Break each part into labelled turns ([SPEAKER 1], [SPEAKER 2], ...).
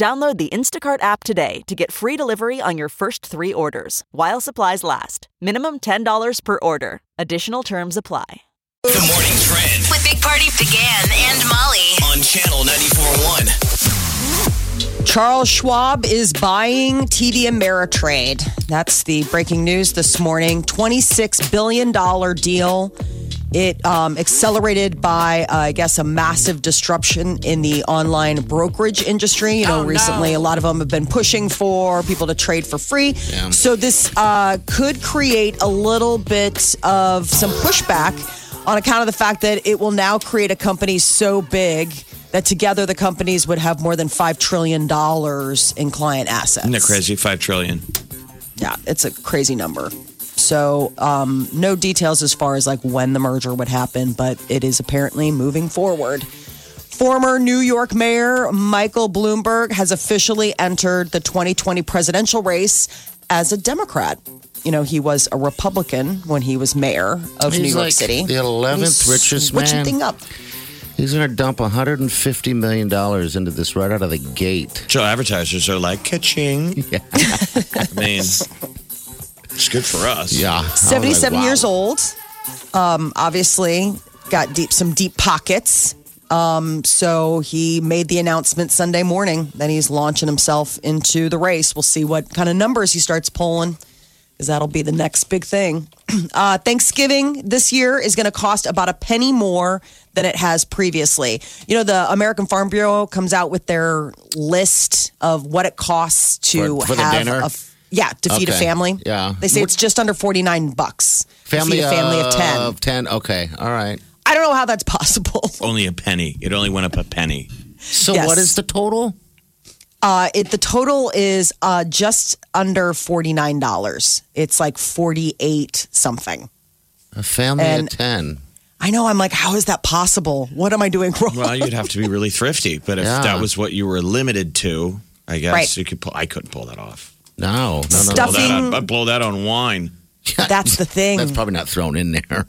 [SPEAKER 1] Download the Instacart app today to get free delivery on your first three orders while supplies last. Minimum $10 per order. Additional terms apply.
[SPEAKER 2] The morning trend
[SPEAKER 3] With Big Party began and Molly.
[SPEAKER 2] on channel 94.1.
[SPEAKER 4] Charles Schwab is buying TD Ameritrade. That's the breaking news this morning. $26 billion deal. It um, accelerated by, uh, I guess, a massive disruption in the online brokerage industry. You know, recently a lot of them have been pushing for people to trade for free. So this uh, could create a little bit of some pushback on account of the fact that it will now create a company so big that together the companies would have more than $5 trillion in client assets.
[SPEAKER 5] Isn't that crazy? Five trillion.
[SPEAKER 4] Yeah, it's a crazy number. So, um, no details as far as like when the merger would happen, but it is apparently moving forward. Former New York Mayor Michael Bloomberg has officially entered the 2020 presidential race as a Democrat. You know, he was a Republican when he was mayor of New York
[SPEAKER 6] like
[SPEAKER 4] City.
[SPEAKER 6] the 11th
[SPEAKER 4] He's
[SPEAKER 6] richest
[SPEAKER 4] switching
[SPEAKER 6] man.
[SPEAKER 4] thing up.
[SPEAKER 6] He's going to dump 150 million dollars into this right out of the gate.
[SPEAKER 5] So advertisers are like, ka-ching. I mean, it's good for us.
[SPEAKER 6] Yeah, I was like,
[SPEAKER 4] 77
[SPEAKER 6] wow.
[SPEAKER 4] years old. Um, obviously, got deep some deep pockets. Um, so he made the announcement Sunday morning that he's launching himself into the race. We'll see what kind of numbers he starts pulling, because that'll be the next big thing. Uh, Thanksgiving this year is going to cost about a penny more than it has previously. You know, the American Farm Bureau comes out with their list of what it costs to
[SPEAKER 6] For- for the
[SPEAKER 4] have
[SPEAKER 6] dinner?
[SPEAKER 4] a f- yeah to feed a family.
[SPEAKER 6] Yeah.
[SPEAKER 4] they say it's just under forty nine bucks. to
[SPEAKER 6] Family,
[SPEAKER 4] feed a family of ten.
[SPEAKER 6] Of 10. Okay. All right.
[SPEAKER 4] I don't know how that's possible.
[SPEAKER 5] Only a penny. It only went up a penny.
[SPEAKER 6] So
[SPEAKER 4] Yes.
[SPEAKER 6] what is the total?
[SPEAKER 4] Uh, it the total is uh, just under forty nine dollars. It's like forty eight something.
[SPEAKER 6] A family
[SPEAKER 4] And-
[SPEAKER 6] of 10.
[SPEAKER 4] I know. I'm like, how is that possible? What am I doing wrong?
[SPEAKER 5] Well, you'd have to be really thrifty. But if
[SPEAKER 6] Yeah.
[SPEAKER 5] that was what you were limited to, I guess
[SPEAKER 4] Right.
[SPEAKER 5] you could pull. I couldn't pull that off.
[SPEAKER 6] No, no, no.
[SPEAKER 5] Blow
[SPEAKER 4] Stuff-
[SPEAKER 5] that
[SPEAKER 4] Stuffing-
[SPEAKER 5] I'd blow that on wine.
[SPEAKER 4] That's the thing.
[SPEAKER 6] That's probably not thrown in there.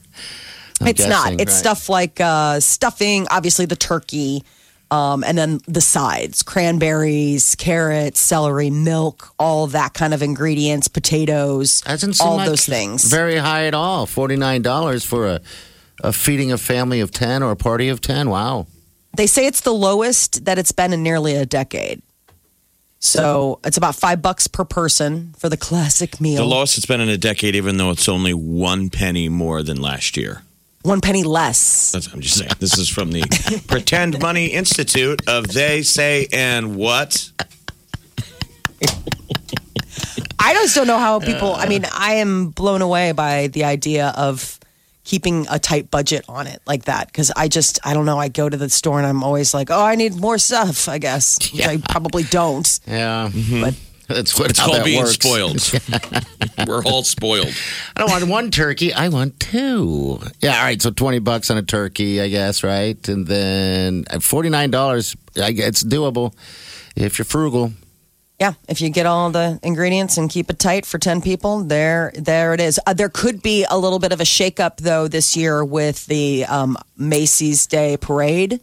[SPEAKER 6] I'm
[SPEAKER 4] it's not. It's
[SPEAKER 6] right.
[SPEAKER 4] stuff like uh, stuffing, obviously the turkey, um, and then the sides: cranberries, carrots, celery, milk, all that kind of ingredients, potatoes,
[SPEAKER 6] Doesn't
[SPEAKER 4] all
[SPEAKER 6] like
[SPEAKER 4] those things.
[SPEAKER 6] Very high at all. $49 for a, a feeding a family of 10 or a party of 10. Wow.
[SPEAKER 4] They say it's the lowest that it's been in nearly a decade. So it's about five bucks per person for the classic meal.
[SPEAKER 5] The lowest it's been in a decade, even though it's only one penny more than last year.
[SPEAKER 4] One penny less.
[SPEAKER 5] That's, I'm just saying. This is from the Pretend Money Institute of They Say and What.
[SPEAKER 4] I just don't know how people. I mean, I am blown away by the idea of keeping a tight budget on it like that because I just I don't know. I go to the store and I'm always like, oh, I need more stuff. I guess which I probably don't.
[SPEAKER 6] Yeah. Mm-hmm.
[SPEAKER 4] But
[SPEAKER 6] That's what
[SPEAKER 5] It's called being
[SPEAKER 6] works.
[SPEAKER 5] spoiled. We're all spoiled.
[SPEAKER 6] I don't want one turkey. I want two. Yeah, all right. So twenty bucks on a turkey, I guess, right? And then uh, at forty nine dollars, I guess it's doable if you're frugal.
[SPEAKER 4] Yeah, if you get all the ingredients and keep it tight for ten people, there there it is. Uh, there could be a little bit of a shakeup though this year with the um, Macy's Day Parade.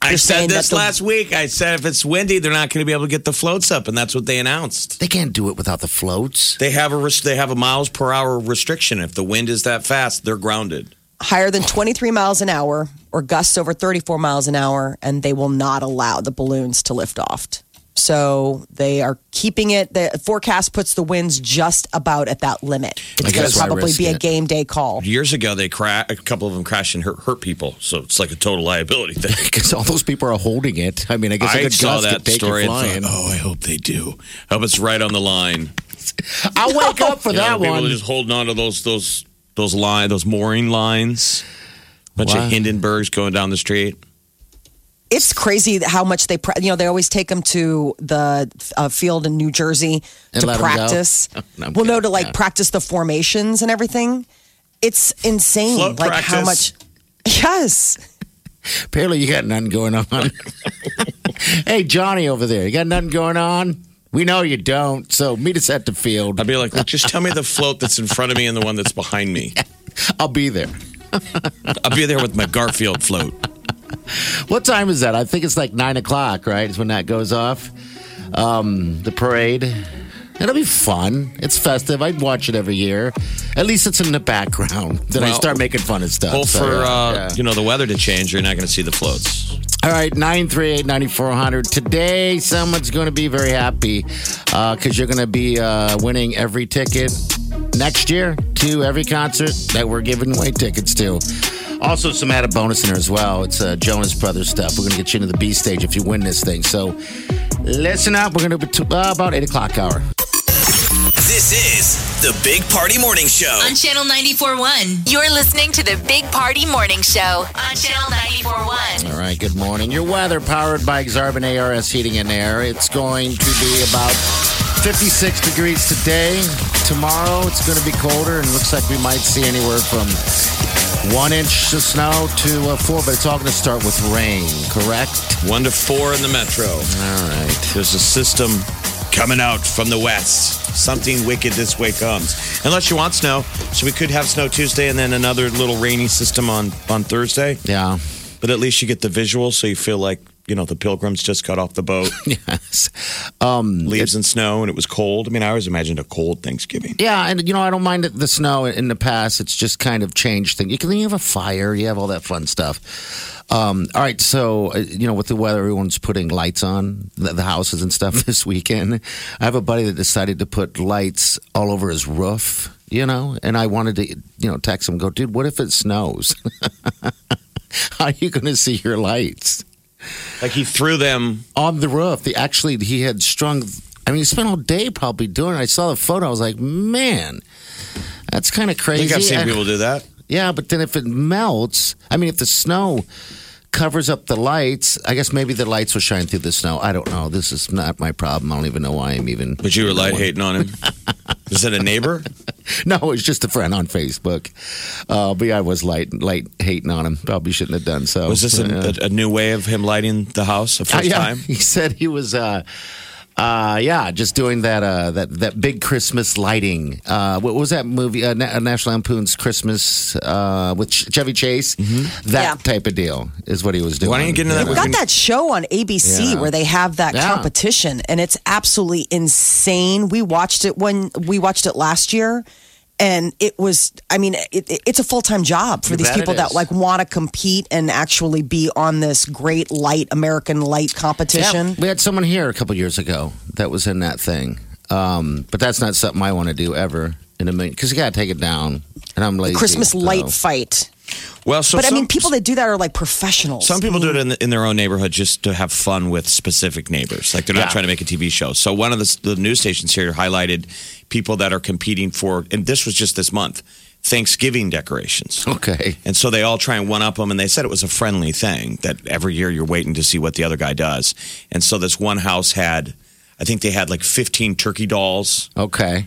[SPEAKER 5] I
[SPEAKER 4] You're
[SPEAKER 5] said this
[SPEAKER 4] that the-
[SPEAKER 5] last week. I said if it's windy, they're not going to be able to get the floats up, and that's what they announced.
[SPEAKER 6] They can't do it without the floats.
[SPEAKER 5] They have a res- they have a miles per hour restriction. If the wind is that fast, they're grounded.
[SPEAKER 4] higher than 23 miles an hour or gusts over 34 miles an hour, and they will not allow the balloons to lift off. So they are keeping it. The forecast puts the winds just about at that limit. It's going to probably
[SPEAKER 6] risk
[SPEAKER 4] be a game day call.
[SPEAKER 5] Years ago, they cra- a couple of them crashed and hurt, hurt people. So it's like a total liability thing.
[SPEAKER 6] Because all those people are holding it. I mean, I guess
[SPEAKER 5] I
[SPEAKER 6] good
[SPEAKER 5] saw
[SPEAKER 6] gust
[SPEAKER 5] that
[SPEAKER 6] take
[SPEAKER 5] story.
[SPEAKER 6] you
[SPEAKER 5] and
[SPEAKER 6] flying.
[SPEAKER 5] thought, oh, I hope they do. I hope it's right on the line.
[SPEAKER 6] I'll wake up for
[SPEAKER 5] You
[SPEAKER 6] that
[SPEAKER 5] people
[SPEAKER 6] one.
[SPEAKER 5] are just holding on to those those those line those mooring lines. Bunch
[SPEAKER 6] Wow.
[SPEAKER 5] of Hindenburgs going down the street.
[SPEAKER 4] It's crazy how much they, pra- you know, they always take them to the uh, field in New Jersey
[SPEAKER 6] And
[SPEAKER 4] to
[SPEAKER 6] let 'em go?
[SPEAKER 4] practice.
[SPEAKER 6] No, I'm
[SPEAKER 4] well, no, to like
[SPEAKER 6] Yeah.
[SPEAKER 4] practice the formations and everything. It's insane.
[SPEAKER 5] Float
[SPEAKER 4] like how much. Yes.
[SPEAKER 6] Apparently, you got nothing going on. hey, Johnny over there, you got nothing going on? We know you don't. So meet us at the field.
[SPEAKER 5] I'd be like, look, just tell me the float that's in front of me and the one that's behind me.
[SPEAKER 6] I'll be there.
[SPEAKER 5] I'll be there with my Garfield float.
[SPEAKER 6] What time is that? I think it's like nine o'clock, right? Is when that goes off. Um, the parade. It'll be fun. It's festive. I'd watch it every year. At least it's in the background. Then I start making fun of stuff.
[SPEAKER 5] Well,
[SPEAKER 6] So,
[SPEAKER 5] for uh,
[SPEAKER 6] yeah.
[SPEAKER 5] you know the weather to change, you're not going to see the floats.
[SPEAKER 6] All right, 938 9400. Today, someone's going to be very happy because you're going to be uh, winning every ticket next year to every concert that we're giving away tickets to. Also, some added bonus in there as well. It's uh, Jonas Brothers stuff. We're going to get you into the B stage if you win this thing. So listen up. We're going to be uh, about 8 o'clock hour.
[SPEAKER 2] This is the Big Party Morning Show.
[SPEAKER 3] On Channel 94.1. You're listening to the Big Party Morning Show on Channel 94.1.
[SPEAKER 6] All right, good morning. Your weather powered by Exarban ARS Heating and Air. It's going to be about 56 degrees today. Tomorrow it's going to be colder and looks like we might see anywhere from one inch of snow to uh, four, but it's all going to start with rain, correct?
[SPEAKER 5] One to four in the metro.
[SPEAKER 6] All right.
[SPEAKER 5] There's a system coming out from the west. Something wicked this way comes. Unless you want snow, so we could have snow Tuesday and then another little rainy system on on Thursday.
[SPEAKER 6] Yeah.
[SPEAKER 5] But at least you get the visual, so you feel like you know the pilgrims just got off the boat,
[SPEAKER 6] Yes. Um,
[SPEAKER 5] leaves and snow, and it was cold. I mean, I always imagined a cold Thanksgiving.
[SPEAKER 6] Yeah, and you know, I don't mind the- the snow in the past. It's just kind of changed things. You can you have a fire, you have all that fun stuff. Um, all right, so uh, you know, with the weather, everyone's putting lights on the, the houses and stuff this weekend. I have a buddy that decided to put lights all over his roof. You know, and I wanted to, you know, text him, go, dude, what if it snows? How are you going to see your lights?
[SPEAKER 5] Like he threw them.
[SPEAKER 6] on the roof. The actually he had strung. I mean, he spent all day probably doing it. I saw the photo. I was like, man, that's kind of crazy.
[SPEAKER 5] I think I've seen
[SPEAKER 6] And-
[SPEAKER 5] people do that.
[SPEAKER 6] yeah, but then if it melts, I mean, if the snow covers up the lights, I guess maybe the lights will shine through the snow. I don't know. This is not my problem. I don't even know why I'm even.
[SPEAKER 5] But you were light hating on him. Is it a neighbor?
[SPEAKER 6] No, it's just a friend on Facebook. Uh, but yeah, I was light, light hating on him. Probably shouldn't have done so.
[SPEAKER 5] Was this a,
[SPEAKER 6] Yeah.
[SPEAKER 5] a, a new way of him lighting the house? A
[SPEAKER 6] Uh,
[SPEAKER 5] first
[SPEAKER 6] yeah,
[SPEAKER 5] time?
[SPEAKER 6] he said he was. Uh, uh, yeah, just doing that. Uh, that that big Christmas lighting. Uh, what was that movie? Uh, Na- National Lampoon's Christmas uh, with Ch- Chevy Chase. That
[SPEAKER 4] Yeah.
[SPEAKER 6] type of deal is what he was doing.
[SPEAKER 5] Why don't you get into that
[SPEAKER 4] They've
[SPEAKER 5] with
[SPEAKER 4] got that show on ABC
[SPEAKER 6] Yeah.
[SPEAKER 4] where they have that
[SPEAKER 6] Yeah.
[SPEAKER 4] competition, and it's absolutely insane. We watched it when we watched it last year, and it was. I mean, it, it- it's a full time job for
[SPEAKER 6] You
[SPEAKER 4] these people that like want to compete and actually be on this great light American light competition.
[SPEAKER 6] Yeah, we had someone here a couple years ago that was in that thing. Um, but that's not something I want to do ever in a minute because you got to take it down. And I'm lazy.
[SPEAKER 4] Christmas
[SPEAKER 6] so-
[SPEAKER 4] light fight.
[SPEAKER 5] Well, so
[SPEAKER 4] But I mean, people that do that are like professionals.
[SPEAKER 5] Some people do it mm-hmm. in, in their own neighborhood just to have fun with specific neighbors. Like they're not
[SPEAKER 6] Yeah.
[SPEAKER 5] trying to make a TV show. So one of the, the news stations here highlighted people that are competing for, and this was just this month, Thanksgiving decorations.
[SPEAKER 6] Okay.
[SPEAKER 5] And so they all try and one up them, and they said it was a friendly thing that every year you're waiting to see what the other guy does. And so this one house had, I think they had like 15 turkey dolls.
[SPEAKER 6] Okay.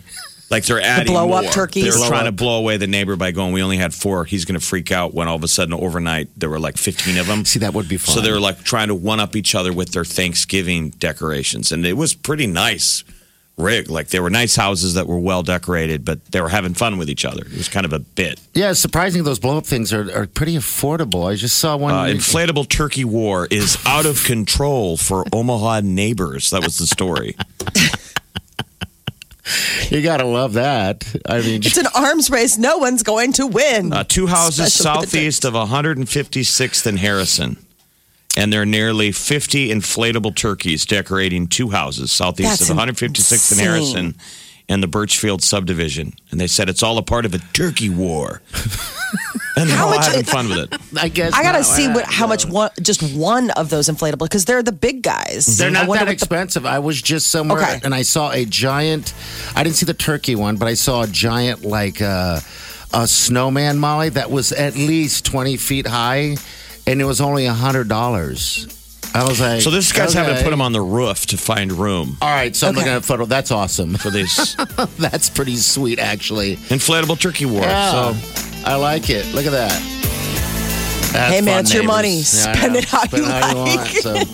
[SPEAKER 5] Like they're adding
[SPEAKER 4] blow-up
[SPEAKER 5] more.
[SPEAKER 4] turkeys?
[SPEAKER 5] They're
[SPEAKER 4] Blow
[SPEAKER 5] trying to blow away the neighbor by going, we only had four. He's going to freak out when all of a sudden overnight there were like 15 of them.
[SPEAKER 6] See, that would be fun.
[SPEAKER 5] So they were like trying to one up each other with their Thanksgiving decorations. And it was pretty nice rig. Like they were nice houses that were well decorated, but they were having fun with each other. It was kind of a bit.
[SPEAKER 6] Yeah, surprising those blow up things are, are pretty affordable. I just saw one.
[SPEAKER 5] Uh, inflatable turkey war is out of control for Omaha neighbors. That was the story.
[SPEAKER 6] you got to love that. I mean,
[SPEAKER 4] it's an arms race. No one's going to win.
[SPEAKER 5] Uh, two houses
[SPEAKER 4] Especially with the
[SPEAKER 5] southeast of 156th and Harrison. And there are nearly 50 inflatable turkeys decorating two houses southeast
[SPEAKER 4] That's
[SPEAKER 5] of 156th and. Harrison and the Birchfield subdivision. And they said it's all a part of a turkey war. and they're
[SPEAKER 4] How
[SPEAKER 5] all
[SPEAKER 4] much-
[SPEAKER 5] having fun with it.
[SPEAKER 6] I guess
[SPEAKER 4] I gotta
[SPEAKER 6] not.
[SPEAKER 4] see what, how much one, just one of those inflatable because they're the big guys.
[SPEAKER 6] They're not that
[SPEAKER 4] what the-
[SPEAKER 6] expensive. I was just somewhere
[SPEAKER 4] Okay.
[SPEAKER 6] and I saw a giant. I didn't see the turkey one, but I saw a giant like uh, a snowman, Molly, that was at least twenty feet high, and it was only a hundred dollars. I was like,
[SPEAKER 5] So this guy's having to put him on the roof to find room
[SPEAKER 6] All right, so I'm looking at a photo. That's awesome.
[SPEAKER 5] for these
[SPEAKER 6] That's pretty sweet, actually.
[SPEAKER 5] inflatable turkey war.
[SPEAKER 6] Yeah,
[SPEAKER 5] So
[SPEAKER 6] I like it. Look at that. That's
[SPEAKER 4] Hey, man,
[SPEAKER 6] fun,
[SPEAKER 4] it's your money.
[SPEAKER 6] Yeah,
[SPEAKER 4] Spend it how
[SPEAKER 6] Spend
[SPEAKER 4] you
[SPEAKER 6] how
[SPEAKER 4] like.
[SPEAKER 6] want. So.
[SPEAKER 3] Party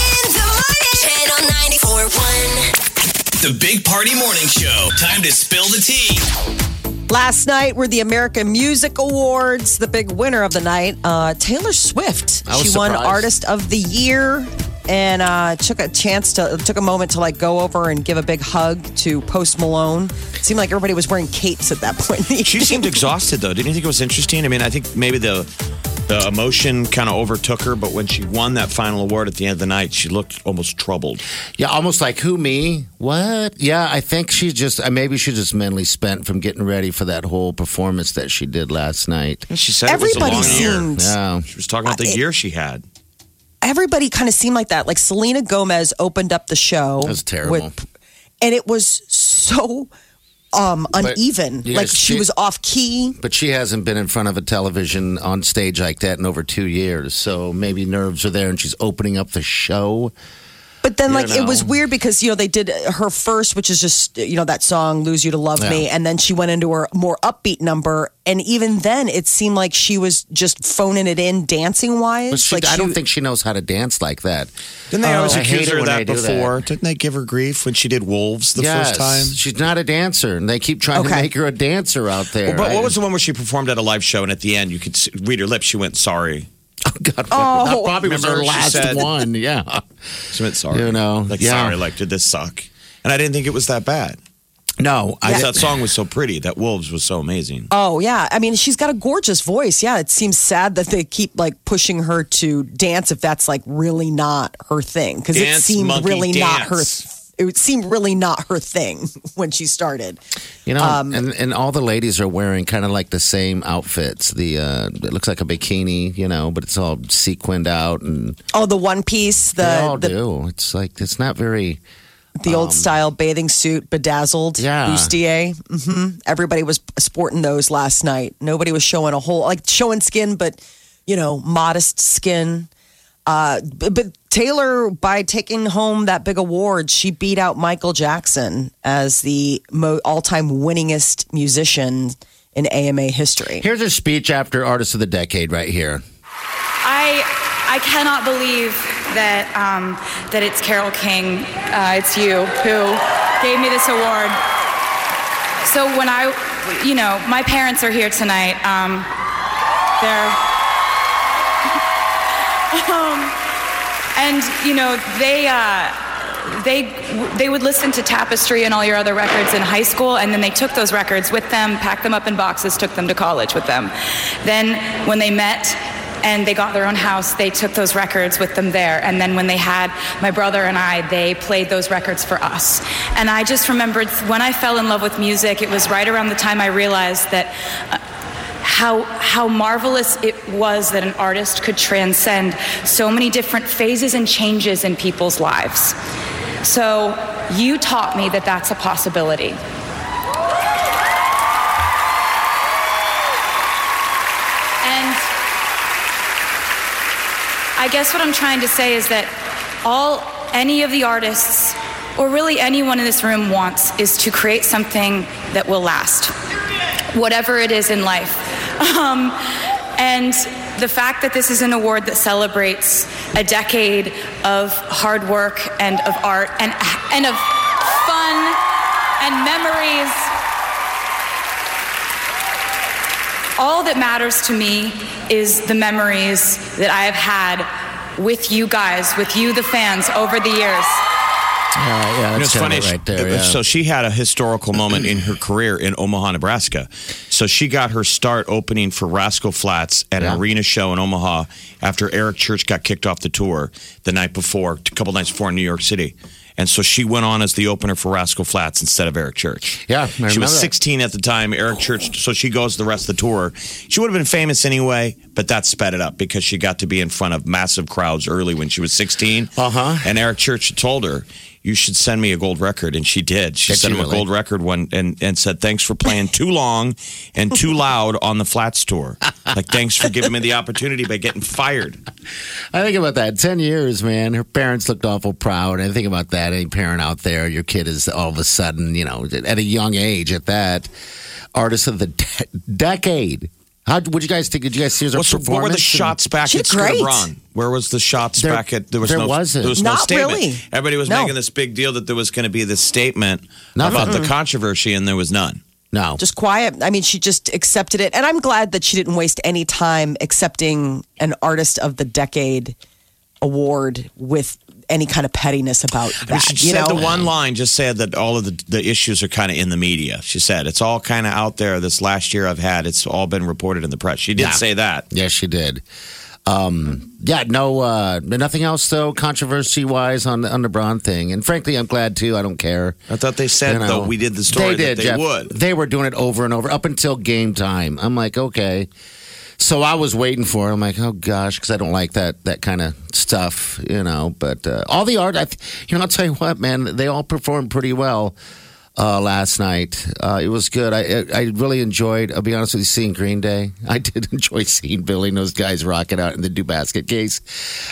[SPEAKER 3] in the morning. Channel 94.1.
[SPEAKER 2] The Big Party Morning Show. Time to spill the tea.
[SPEAKER 4] Last night were the American Music Awards. The big winner of the night, uh, Taylor Swift. She won. Artist of the Year and uh, took a chance to took a moment to like go over and give a big hug to Post Malone. It seemed like everybody was wearing capes at that point.
[SPEAKER 5] She seemed exhausted though. Didn't you think it was interesting? I mean, I think maybe the the emotion kind of overtook her, but when she won that final award at the end of the night, she looked almost troubled.
[SPEAKER 6] Yeah, almost like who me? What? Yeah, I think she just uh, maybe she just mentally spent from getting ready for that whole performance that she did last night.
[SPEAKER 5] And she said
[SPEAKER 4] Everybody
[SPEAKER 5] it was a long year.
[SPEAKER 6] Yeah,
[SPEAKER 5] She was talking about the
[SPEAKER 4] I-
[SPEAKER 5] year she had.
[SPEAKER 4] everybody kind of seemed like that. Like Selena Gomez opened up the show.
[SPEAKER 6] That was terrible.
[SPEAKER 4] and it was so um, uneven.
[SPEAKER 6] you
[SPEAKER 4] Like she
[SPEAKER 6] she-
[SPEAKER 4] was off key.
[SPEAKER 6] but she hasn't been in front of a television on stage like that in over two years. So maybe nerves are there, and she's opening up the show.
[SPEAKER 4] But then,
[SPEAKER 6] You
[SPEAKER 4] like, it was weird because, you know, they did her first, which is just, you know, that song, Lose You to Love Me. And then she went into her more upbeat number. And even then, it seemed like she was just phoning it in dancing wise.
[SPEAKER 6] But she,
[SPEAKER 4] like
[SPEAKER 6] I
[SPEAKER 4] she-
[SPEAKER 6] don't think she knows how to dance like that.
[SPEAKER 5] Didn't they oh, always
[SPEAKER 6] I
[SPEAKER 5] accuse her of that
[SPEAKER 6] they do that.
[SPEAKER 5] before? Didn't they give her grief when she did Wolves the
[SPEAKER 6] yes,
[SPEAKER 5] first time?
[SPEAKER 6] she's not a dancer, and they keep trying to make her a dancer out there.
[SPEAKER 5] But
[SPEAKER 6] I-
[SPEAKER 5] what was the one where she performed at a live show and at the end you could read her lips? She went sorry.
[SPEAKER 6] Oh, God,
[SPEAKER 4] Oh.
[SPEAKER 6] that probably was her last
[SPEAKER 5] said-
[SPEAKER 6] one. Yeah.
[SPEAKER 5] She went sorry.
[SPEAKER 6] You know,
[SPEAKER 5] like
[SPEAKER 6] yeah.
[SPEAKER 5] sorry. Like did this suck? And I didn't think it was that bad.
[SPEAKER 6] No, I
[SPEAKER 5] Because that song was so pretty. That Wolves was so amazing.
[SPEAKER 4] Oh, yeah. I mean, she's got a gorgeous voice. Yeah. It seems sad that they keep, like, pushing her to dance if that's, like, really not her thing. Because it seemed
[SPEAKER 5] monkey,
[SPEAKER 4] really not her. It seemed really not her thing when she started.
[SPEAKER 6] You know,
[SPEAKER 4] Um,
[SPEAKER 6] and, and all the ladies are wearing kind of like the same outfits. The uh, it looks like a bikini, you know, but it's all sequined out, and
[SPEAKER 4] Oh, the one piece, the
[SPEAKER 6] they all
[SPEAKER 4] the,
[SPEAKER 6] do. It's like it's not very.
[SPEAKER 4] the old style bathing suit, bedazzled,
[SPEAKER 6] Yeah.
[SPEAKER 4] bustier. hmm Everybody was sporting those last night. Nobody was showing a whole like showing skin, but you know, modest skin. Uh, but, but Taylor, by taking home that big award, she beat out Michael Jackson as the mo- all-time winningest musician in AMA history.
[SPEAKER 6] Here's a speech after Artist of the Decade right here.
[SPEAKER 7] I I cannot believe that um, that it's Carole King, uh, it's you who gave me this award. So when I, you know, my parents are here tonight. Um, they're. Um, and you know they. Uh, they they would listen to Tapestry and all your other records in high school, and then they took those records with them, packed them up in boxes, took them to college with them. Then when they met and they got their own house, they took those records with them there. And then when they had my brother and I, they played those records for us. And I just remembered when I fell in love with music, it was right around the time I realized that. How how marvelous it was that an artist could transcend so many different phases and changes in people's lives. So you taught me that that's a possibility. And I guess what I'm trying to say is that all any of the artists or really anyone in this room wants is to create something that will last whatever it is in life. Um, and the fact that this is an award that celebrates a decade of hard work and of art and, and of fun and memories. All that matters to me is the memories that I have had with you guys, with you, the fans, over the years.
[SPEAKER 6] Uh, yeah,
[SPEAKER 5] You know, it's funny.
[SPEAKER 6] right there.
[SPEAKER 5] uh,
[SPEAKER 6] Yeah.
[SPEAKER 5] So she had a historical moment in her career in Omaha, Nebraska. So she got her start opening for Rascal Flatts at
[SPEAKER 6] Yeah.
[SPEAKER 5] an arena show in Omaha after Eric Church got kicked off the tour the night before, a couple nights before in New York City. And so she went on as the opener for Rascal Flatts instead of Eric Church.
[SPEAKER 6] Yeah, I
[SPEAKER 5] she was
[SPEAKER 6] that.
[SPEAKER 5] 16 at the time. Eric Church, so she goes the rest of the tour. She would have been famous anyway, but that sped it up because she got to be in front of massive crowds early when she was 16.
[SPEAKER 6] Uh-huh.
[SPEAKER 5] And Eric Church told her, "You should send me a gold record," and she did. She sent him a gold record one and and said, "Thanks for playing too long. and too loud on the Flatts tour. Like, thanks for giving me the opportunity by getting fired.
[SPEAKER 6] I think about that. 10 years, man. Her parents looked awful proud. I think about that. Any parent out there, your kid is all of a sudden, you know, at a young age at that, artist of the de- decade. How would you guys think? Did you guys see her performance?
[SPEAKER 5] what were the shots back
[SPEAKER 4] She
[SPEAKER 5] at
[SPEAKER 4] did
[SPEAKER 5] Where was the shots
[SPEAKER 6] There-
[SPEAKER 5] back at? There was
[SPEAKER 6] there
[SPEAKER 5] no.
[SPEAKER 6] wasn't.
[SPEAKER 5] There was no statement.
[SPEAKER 4] really.
[SPEAKER 5] Everybody was
[SPEAKER 4] No.
[SPEAKER 5] making this big deal that there was going to be this statement
[SPEAKER 6] Nothing.
[SPEAKER 5] about the controversy, and there was none.
[SPEAKER 6] No.
[SPEAKER 4] just quiet. I mean, she just accepted it. And I'm glad that she didn't waste any time accepting an Artist of the Decade award with any kind of pettiness about that.
[SPEAKER 5] I mean, she
[SPEAKER 4] you
[SPEAKER 5] said
[SPEAKER 4] know?
[SPEAKER 5] the one line just said that all of the, the issues are kind of in the media. She said it's all kind of out there. This last year I've had, it's all been reported in the press. She did
[SPEAKER 6] Yeah.
[SPEAKER 5] say that.
[SPEAKER 6] Yes, she did. Um, yeah, no, uh, nothing else though, controversy wise on the on the Braun thing. And frankly, I'm glad too. I don't care.
[SPEAKER 5] I thought they said
[SPEAKER 6] You know.
[SPEAKER 5] though we did the story
[SPEAKER 6] They did,
[SPEAKER 5] that they
[SPEAKER 6] Jeff.
[SPEAKER 5] would.
[SPEAKER 6] They were doing it over and over up until game time. I'm like, okay. So I was waiting for it. I'm like, oh gosh, because I don't like that that kind of stuff, you know. But uh, all the art, I, th- you know, I'll tell you what, man, they all performed pretty well uh, last night. Uh, it was good. I, I really enjoyed. I'll be honest with you, seeing Green Day. I did enjoy seeing Billy and those guys rock it out in the do basket case.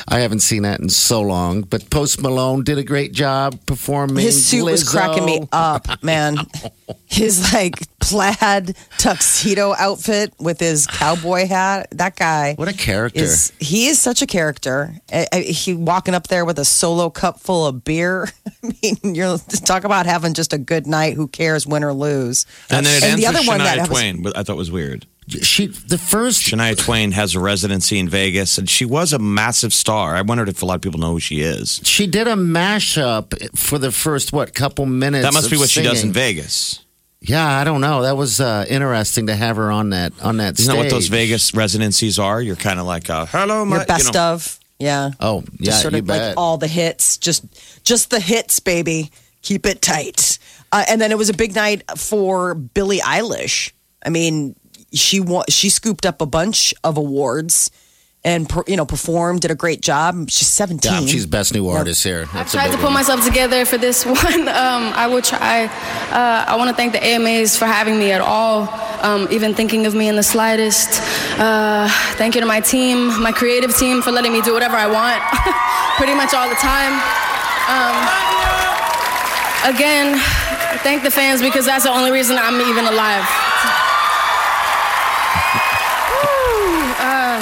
[SPEAKER 6] I haven't seen that in so long. But Post Malone did a great job performing.
[SPEAKER 4] His suit was cracking me up, man. His like plaid tuxedo outfit with his cowboy hat. That guy
[SPEAKER 6] What a character!
[SPEAKER 4] is he is such a character. I, I, he walking up there with a solo cup full of beer. I mean, you're talk about having just a good night. Who cares, win or lose?
[SPEAKER 5] And then it
[SPEAKER 4] And
[SPEAKER 5] ends
[SPEAKER 4] the other
[SPEAKER 5] with
[SPEAKER 4] one that
[SPEAKER 5] Shania
[SPEAKER 4] was-
[SPEAKER 5] Twain, but I thought was weird.
[SPEAKER 6] she the first
[SPEAKER 5] Shania Twain has a residency in Vegas, and she was a massive star. I wondered if a lot of people know who she is.
[SPEAKER 6] she did a mashup for the first what couple minutes.
[SPEAKER 5] That must
[SPEAKER 6] of
[SPEAKER 5] be what she does in. Vegas.
[SPEAKER 6] Yeah, I don't know. That was uh, interesting to have her on that on that
[SPEAKER 5] Isn't
[SPEAKER 6] stage.
[SPEAKER 5] that what those Vegas residencies are? You're kind of like, uh, hello, my
[SPEAKER 4] Your best
[SPEAKER 5] you know,
[SPEAKER 4] of, yeah.
[SPEAKER 6] Oh yeah,
[SPEAKER 4] just sort
[SPEAKER 6] you
[SPEAKER 4] of
[SPEAKER 6] bet.
[SPEAKER 4] like all the hits, just just the hits, baby. Keep it tight. Uh, and then it was a big night for Billie Eilish. I mean, she wa- she scooped up a bunch of awards and per, you know performed, did a great job. She's seventeen.
[SPEAKER 6] yeah, she's best new artist here.
[SPEAKER 8] I
[SPEAKER 6] That's a
[SPEAKER 8] tried
[SPEAKER 6] big
[SPEAKER 8] to pull
[SPEAKER 6] one.
[SPEAKER 8] myself together for this one. Um, I will try. Uh, I want to thank the AMAs for having me at all, um, even thinking of me in the slightest. Uh, thank you to my team, my creative team, for letting me do whatever I want, pretty much all the time. Um, again, thank the fans because that's the only reason I'm even alive. Uh,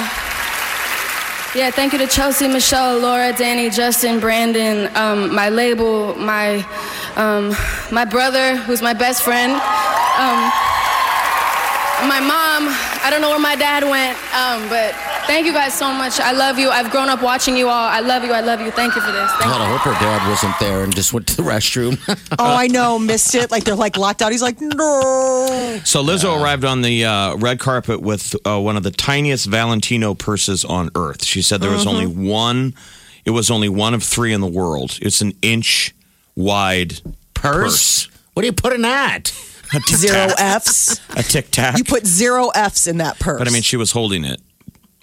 [SPEAKER 8] yeah, thank you to Chelsea, Michelle, Laura, Danny, Justin, Brandon, um, my label, my um, my brother, who's my best friend, um, my mom. I don't know where my dad went, um, but thank you guys so much. I love you. I've grown up watching you all. I love you. I love you. Thank you for this. Thank
[SPEAKER 6] God,
[SPEAKER 8] you.
[SPEAKER 6] I hope her dad wasn't there and just went to the restroom.
[SPEAKER 4] oh, I know, missed it. Like they're like locked out. He's like, no.
[SPEAKER 5] So Lizzo arrived on the uh, red carpet with uh, one of the tiniest Valentino purses on earth. She said there was
[SPEAKER 4] Mm-hmm.
[SPEAKER 5] only one. It was only one of three in the world. It's an inch wide
[SPEAKER 6] Purse? What do you put in that?
[SPEAKER 5] A
[SPEAKER 4] Zero. F's.
[SPEAKER 5] A tic tac.
[SPEAKER 4] You put zero F's in that purse.
[SPEAKER 5] But I mean, she was holding it.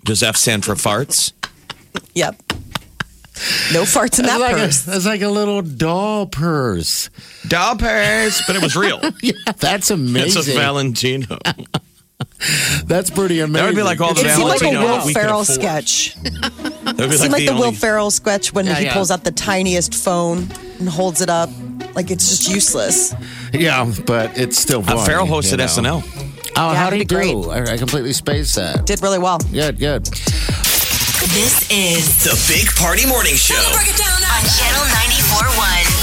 [SPEAKER 5] Does F stand for farts?
[SPEAKER 4] yep. No farts in that
[SPEAKER 6] That's like, a,
[SPEAKER 4] purse.
[SPEAKER 6] that's like a little doll purse.
[SPEAKER 5] Doll purse, but it was real.
[SPEAKER 6] Yeah, that's amazing.
[SPEAKER 5] It's a Valentino.
[SPEAKER 6] that's pretty amazing.
[SPEAKER 5] That would be like all the
[SPEAKER 4] It seemed like a Will
[SPEAKER 5] that we could
[SPEAKER 4] Ferrell sketch.
[SPEAKER 5] That would be
[SPEAKER 4] It seemed like the, Will
[SPEAKER 5] only-
[SPEAKER 4] Ferrell sketch when
[SPEAKER 6] Yeah,
[SPEAKER 4] he
[SPEAKER 6] yeah.
[SPEAKER 4] pulls out the tiniest phone and holds it up. Like it's just useless.
[SPEAKER 6] Yeah, but it's still
[SPEAKER 5] Uh,
[SPEAKER 6] funny.
[SPEAKER 5] Ferrell hosted
[SPEAKER 6] you know.
[SPEAKER 5] SNL.
[SPEAKER 6] Oh,
[SPEAKER 4] Yeah,
[SPEAKER 6] how did
[SPEAKER 4] he
[SPEAKER 6] he
[SPEAKER 4] did
[SPEAKER 6] do? I, I completely spaced that.
[SPEAKER 4] Did really well.
[SPEAKER 6] Good, good.
[SPEAKER 3] This is
[SPEAKER 2] The Big Party Morning Show.
[SPEAKER 3] on Channel 94.1.